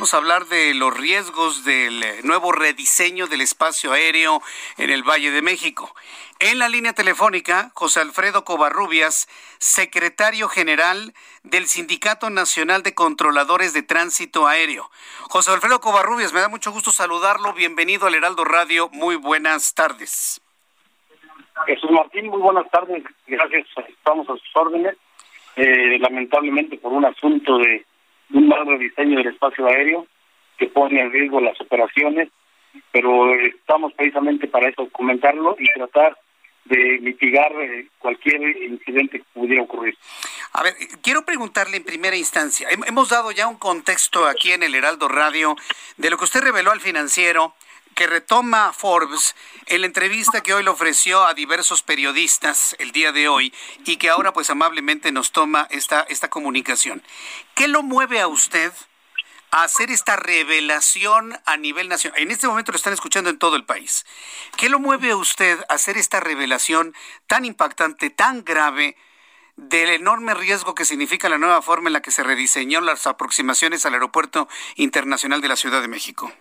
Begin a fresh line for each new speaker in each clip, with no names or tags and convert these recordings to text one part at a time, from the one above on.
Vamos a hablar de los riesgos del nuevo rediseño del espacio aéreo en el Valle de México. En la línea telefónica, José Alfredo Covarrubias, secretario general del Sindicato Nacional de Controladores de Tránsito Aéreo. José Alfredo Covarrubias, me da mucho gusto saludarlo. Bienvenido al Heraldo Radio. Muy buenas tardes.
Jesús Martín, muy buenas tardes. Gracias. Estamos a sus órdenes. Eh, lamentablemente por un asunto de un mal rediseño del espacio aéreo que pone en riesgo las operaciones, pero estamos precisamente para eso, comentarlo y tratar de mitigar eh, cualquier incidente que pudiera ocurrir.
A ver, quiero preguntarle en primera instancia, hemos dado ya un contexto aquí en el Heraldo Radio de lo que usted reveló al financiero, que retoma Forbes en la entrevista que hoy le ofreció a diversos periodistas el día de hoy y que ahora pues amablemente nos toma esta, esta comunicación. ¿Qué lo mueve a usted a hacer esta revelación a nivel nacional? En este momento lo están escuchando en todo el país. ¿Qué lo mueve a usted a hacer esta revelación tan impactante, tan grave? del enorme riesgo que significa la nueva forma en la que se rediseñó las aproximaciones al Aeropuerto Internacional de la Ciudad de México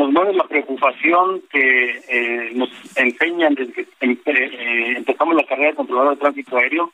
nos mueve la preocupación que eh, nos enseñan desde que eh, empezamos la carrera de controlador de tránsito aéreo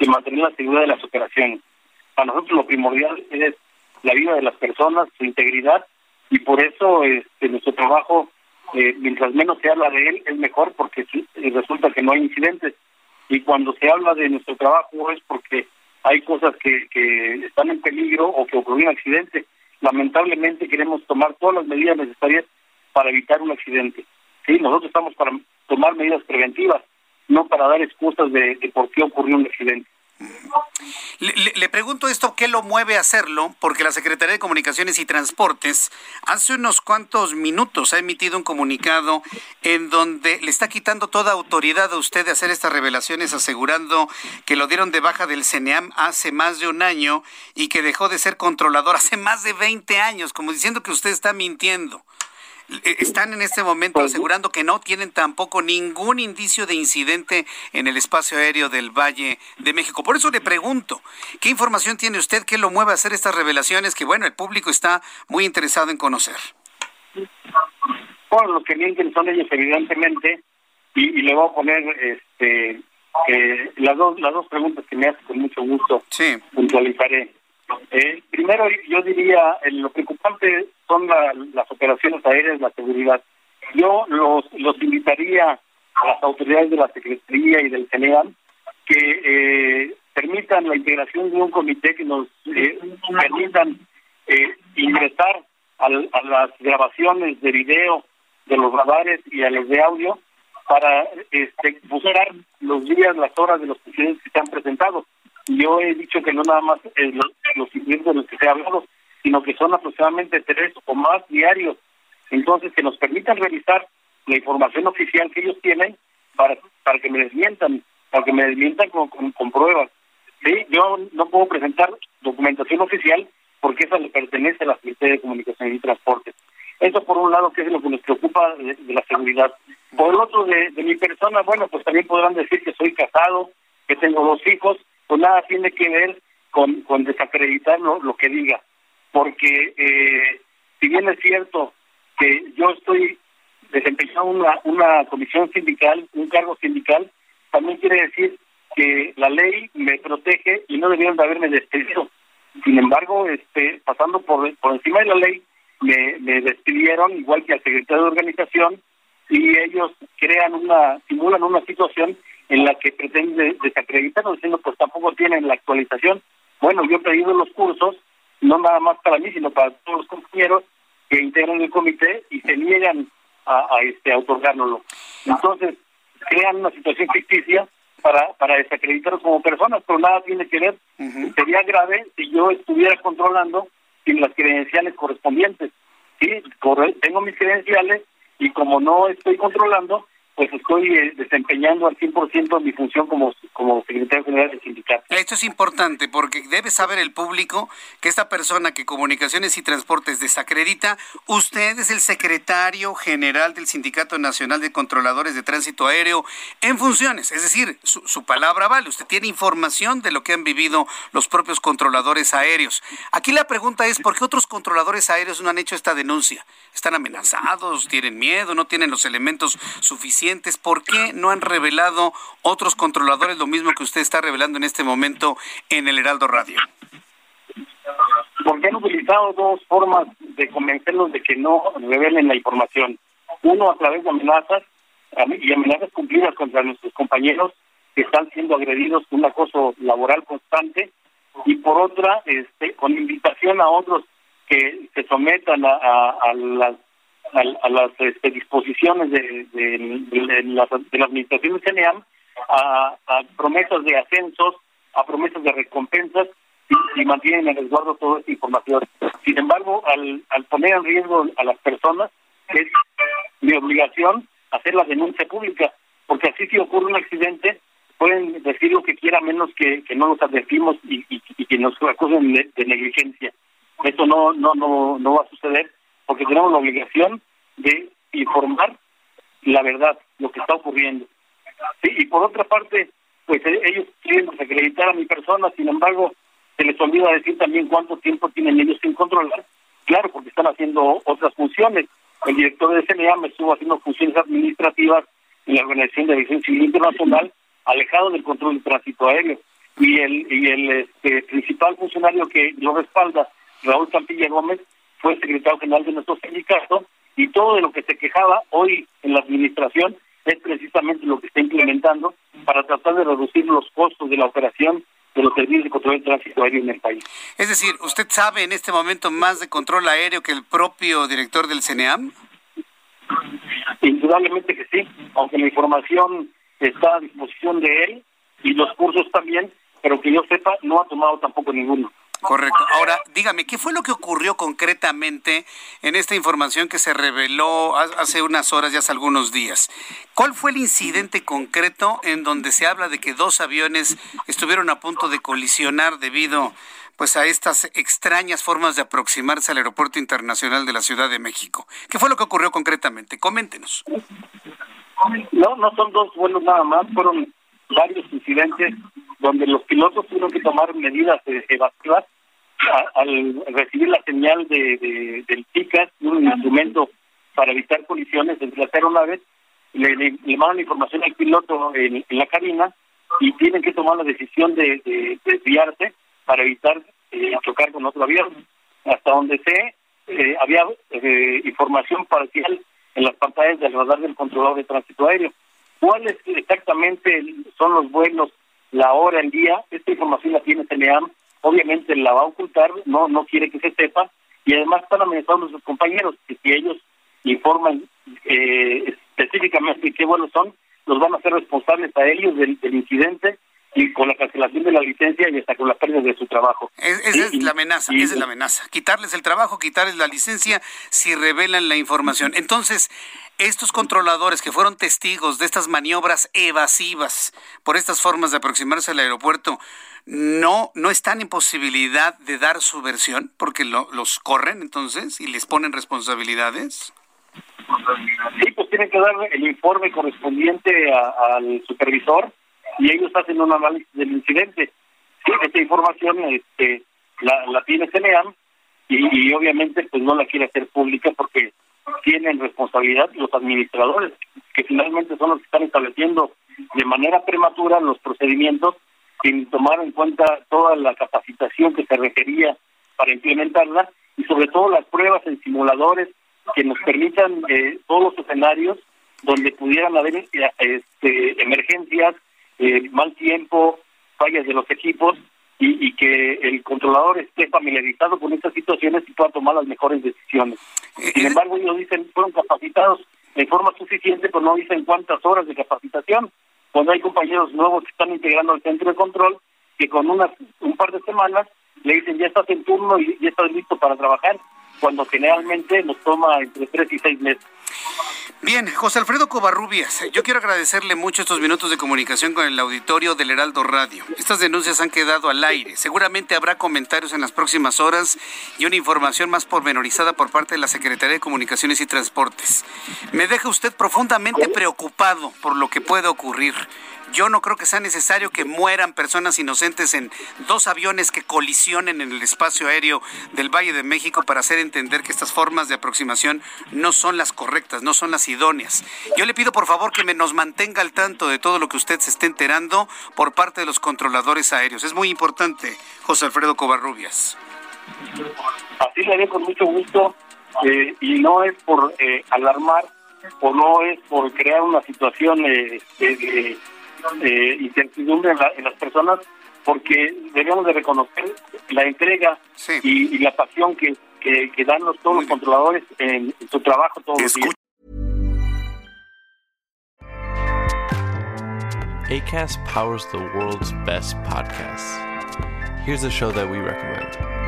de mantener la seguridad de las operaciones. Para nosotros lo primordial es la vida de las personas, su integridad, y por eso este, nuestro trabajo, eh, mientras menos se habla de él, es mejor porque resulta que no hay incidentes. Y cuando se habla de nuestro trabajo es porque hay cosas que, que están en peligro o que ocurrieron accidentes lamentablemente queremos tomar todas las medidas necesarias para evitar un accidente. Sí, nosotros estamos para tomar medidas preventivas, no para dar excusas de, por qué ocurrió un accidente.
Le, pregunto esto, ¿qué lo mueve a hacerlo? Porque la Secretaría de Comunicaciones y Transportes hace unos cuantos minutos ha emitido un comunicado en donde le está quitando toda autoridad a usted de hacer estas revelaciones, asegurando que lo dieron de baja del CENEAM hace más de un año y que dejó de ser controlador hace más de 20 años, como diciendo que usted está mintiendo. Eh, están en este momento asegurando que no tienen tampoco ningún indicio de incidente en el espacio aéreo del Valle de México. Por eso le pregunto, ¿qué información tiene usted que lo mueve a hacer estas revelaciones que, bueno, el público está muy interesado en conocer?
Bueno, lo que mienten son ellos, evidentemente, y, le voy a poner este las dos las dos preguntas que me hace con mucho gusto sí. puntualizaré. Eh, primero, yo diría, eh, lo preocupante son las operaciones aéreas, la seguridad. Yo los, los invitaría a las autoridades de la Secretaría y del CENEAM que eh, permitan la integración de un comité que nos eh, permitan eh, ingresar a las grabaciones de video de los radares y a los de audio para este, buscar los días, las horas de los incidentes que se han presentado. Yo he dicho que no nada más los, los incidentes de los que se ha sino que son aproximadamente tres o más diarios. Entonces, que nos permitan revisar la información oficial que ellos tienen para, para que me desmientan, para que me desmientan con, con, pruebas. Sí, yo no puedo presentar documentación oficial porque esa le pertenece a la Secretaría de Comunicación y Transporte. Eso por un lado que es lo que nos preocupa de, la seguridad. Por el otro, de, mi persona, bueno, pues también podrán decir que soy casado, que tengo dos hijos, pues nada tiene que ver con, con desacreditar lo, lo que diga porque eh, si bien es cierto que yo estoy desempeñando una, una comisión sindical, un cargo sindical, también quiere decir que la ley me protege y no debieron de haberme despedido. Sin embargo, este, pasando por, por encima de la ley, me, me despidieron, igual que al secretario de organización, y ellos crean una, simulan una situación en la que pretenden desacreditarnos, diciendo pues tampoco tienen la actualización. Bueno, yo he pedido los cursos no nada más para mí, sino para todos los compañeros que integran el comité y se niegan a, a este a otorgárnoslo. Entonces, crean una situación ficticia para, para desacreditarlos como personas, pero nada tiene que ver. Sería grave si yo estuviera controlando sin las credenciales correspondientes. Sí, tengo mis credenciales y como no estoy controlando, pues estoy eh, desempeñando al 100% mi función como, como secretario general del sindicato.
Esto es importante porque debe saber el público que esta persona que Comunicaciones y Transportes desacredita, usted es el secretario general del Sindicato Nacional de Controladores de Tránsito Aéreo en funciones, es decir, su, su palabra vale, usted tiene información de lo que han vivido los propios controladores aéreos. Aquí la pregunta es, ¿por qué otros controladores aéreos no han hecho esta denuncia? ¿Están amenazados? ¿Tienen miedo? ¿No tienen los elementos suficientes? ¿Por qué no han revelado otros controladores lo mismo que usted está revelando en este momento en el Heraldo Radio?
Porque han utilizado dos formas de convencerlos de que no revelen la información. Uno a través de amenazas y amenazas cumplidas contra nuestros compañeros que están siendo agredidos con un acoso laboral constante y por otra este, con invitación a otros que se sometan a, a las a, las este, disposiciones de, de, la, administración de CNEAM, a, promesas de ascensos, a promesas de recompensas y, mantienen en resguardo toda esta información. Sin embargo, al, al poner en riesgo a las personas, es mi obligación hacer la denuncia pública, porque así si ocurre un accidente, pueden decir lo que quiera menos que, no nos advertimos y, y, que nos acusen de, de, negligencia. Eso no, no, no, no va a suceder porque tenemos la obligación de informar la verdad, lo que está ocurriendo. Y por otra parte, pues eh, ellos quieren desacreditar a mi persona, sin embargo, se les olvida decir también cuánto tiempo tienen ellos sin controlar. Claro, porque están haciendo otras funciones. El director de CNA me estuvo haciendo funciones administrativas en la Organización de Aviación Civil Internacional, alejado del control del tránsito aéreo. Y el, y el este, principal funcionario que lo respalda, Raúl Campilla Gómez, fue secretario general de nuestro sindicato y todo de lo que se quejaba hoy en la administración es precisamente lo que está implementando para tratar de reducir los costos de la operación de los servicios de control de tránsito aéreo en el país.
Es decir, ¿usted sabe en este momento más de control aéreo que el propio director del CNEAM?
Indudablemente que sí, aunque la información está a disposición de él y los cursos también, pero que yo sepa, no ha tomado tampoco ninguno.
Correcto. Ahora, dígame, ¿qué fue lo que ocurrió concretamente en esta información que se reveló hace unas horas, ya hace algunos días? ¿Cuál fue el incidente concreto en donde se habla de que dos aviones estuvieron a punto de colisionar debido pues a estas extrañas formas de aproximarse al Aeropuerto Internacional de la Ciudad de México? ¿Qué fue lo que ocurrió concretamente? Coméntenos.
No, no son dos vuelos nada más, fueron varios incidentes donde los pilotos tuvieron que tomar medidas evasivas al recibir la señal de, del PICAS, un instrumento para evitar colisiones entre las aeronaves, le, le, le mandan información al piloto en, la cabina y tienen que tomar la decisión de, desviarse para evitar eh, chocar con otro avión. Hasta donde sé, eh, había eh, información parcial en las pantallas del radar del controlador de tránsito aéreo. ¿Cuáles exactamente son los vuelos la hora, el día, esta información la tiene CNEAM, obviamente la va a ocultar, no no quiere que se sepa, y además están amenazando a sus compañeros, que si ellos informan eh, específicamente qué vuelos son, los van a hacer responsables a ellos del, incidente y con la cancelación de la licencia y hasta con la pérdida de su trabajo.
esa es la amenaza, esa es la amenaza. Quitarles el trabajo, quitarles la licencia si revelan la información. Entonces, estos controladores que fueron testigos de estas maniobras evasivas por estas formas de aproximarse al aeropuerto, no, no están en posibilidad de dar su versión porque los corren entonces y les ponen responsabilidades.
Sí, pues tienen que dar el informe correspondiente al supervisor y ellos hacen un análisis del incidente. esta información este, la, la tiene CNEAM y, obviamente pues no la quiere hacer pública porque tienen responsabilidad los administradores, que finalmente son los que están estableciendo de manera prematura los procedimientos sin tomar en cuenta toda la capacitación que se requería para implementarla y sobre todo las pruebas en simuladores que nos permitan eh, todos los escenarios donde pudieran haber eh, este, emergencias, eh, mal tiempo, fallas de los equipos y, y, que el controlador esté familiarizado con estas situaciones y pueda tomar las mejores decisiones. Eh, Sin embargo, ellos dicen fueron capacitados de forma suficiente, pero no dicen cuántas horas de capacitación. cuando hay compañeros nuevos que están integrando al centro de control, que con unas, un par de semanas le dicen ya estás en turno y ya estás listo para trabajar, cuando generalmente nos toma entre tres y seis meses.
Bien, José Alfredo Covarrubias, yo quiero agradecerle mucho estos minutos de comunicación con el auditorio del Heraldo Radio. Estas denuncias han quedado al aire. Seguramente habrá comentarios en las próximas horas y una información más pormenorizada por parte de la Secretaría de Comunicaciones y Transportes. Me deja usted profundamente preocupado por lo que puede ocurrir. Yo no creo que sea necesario que mueran personas inocentes en dos aviones que colisionen en el espacio aéreo del Valle de México para hacer entender que estas formas de aproximación no son las correctas, no son las idóneas. Yo le pido por favor que me nos mantenga al tanto de todo lo que usted se esté enterando por parte de los controladores aéreos. Es muy importante, José Alfredo Covarrubias.
Así le haré con mucho gusto eh, y no es por eh, alarmar o no es por crear una situación eh, eh, incertidumbre en, las personas porque debemos de reconocer la entrega y, la pasión que, que, dan los, todos los controladores en, su trabajo todos los días.
ACAST powers the world's best podcasts. Here's a show that we recommend.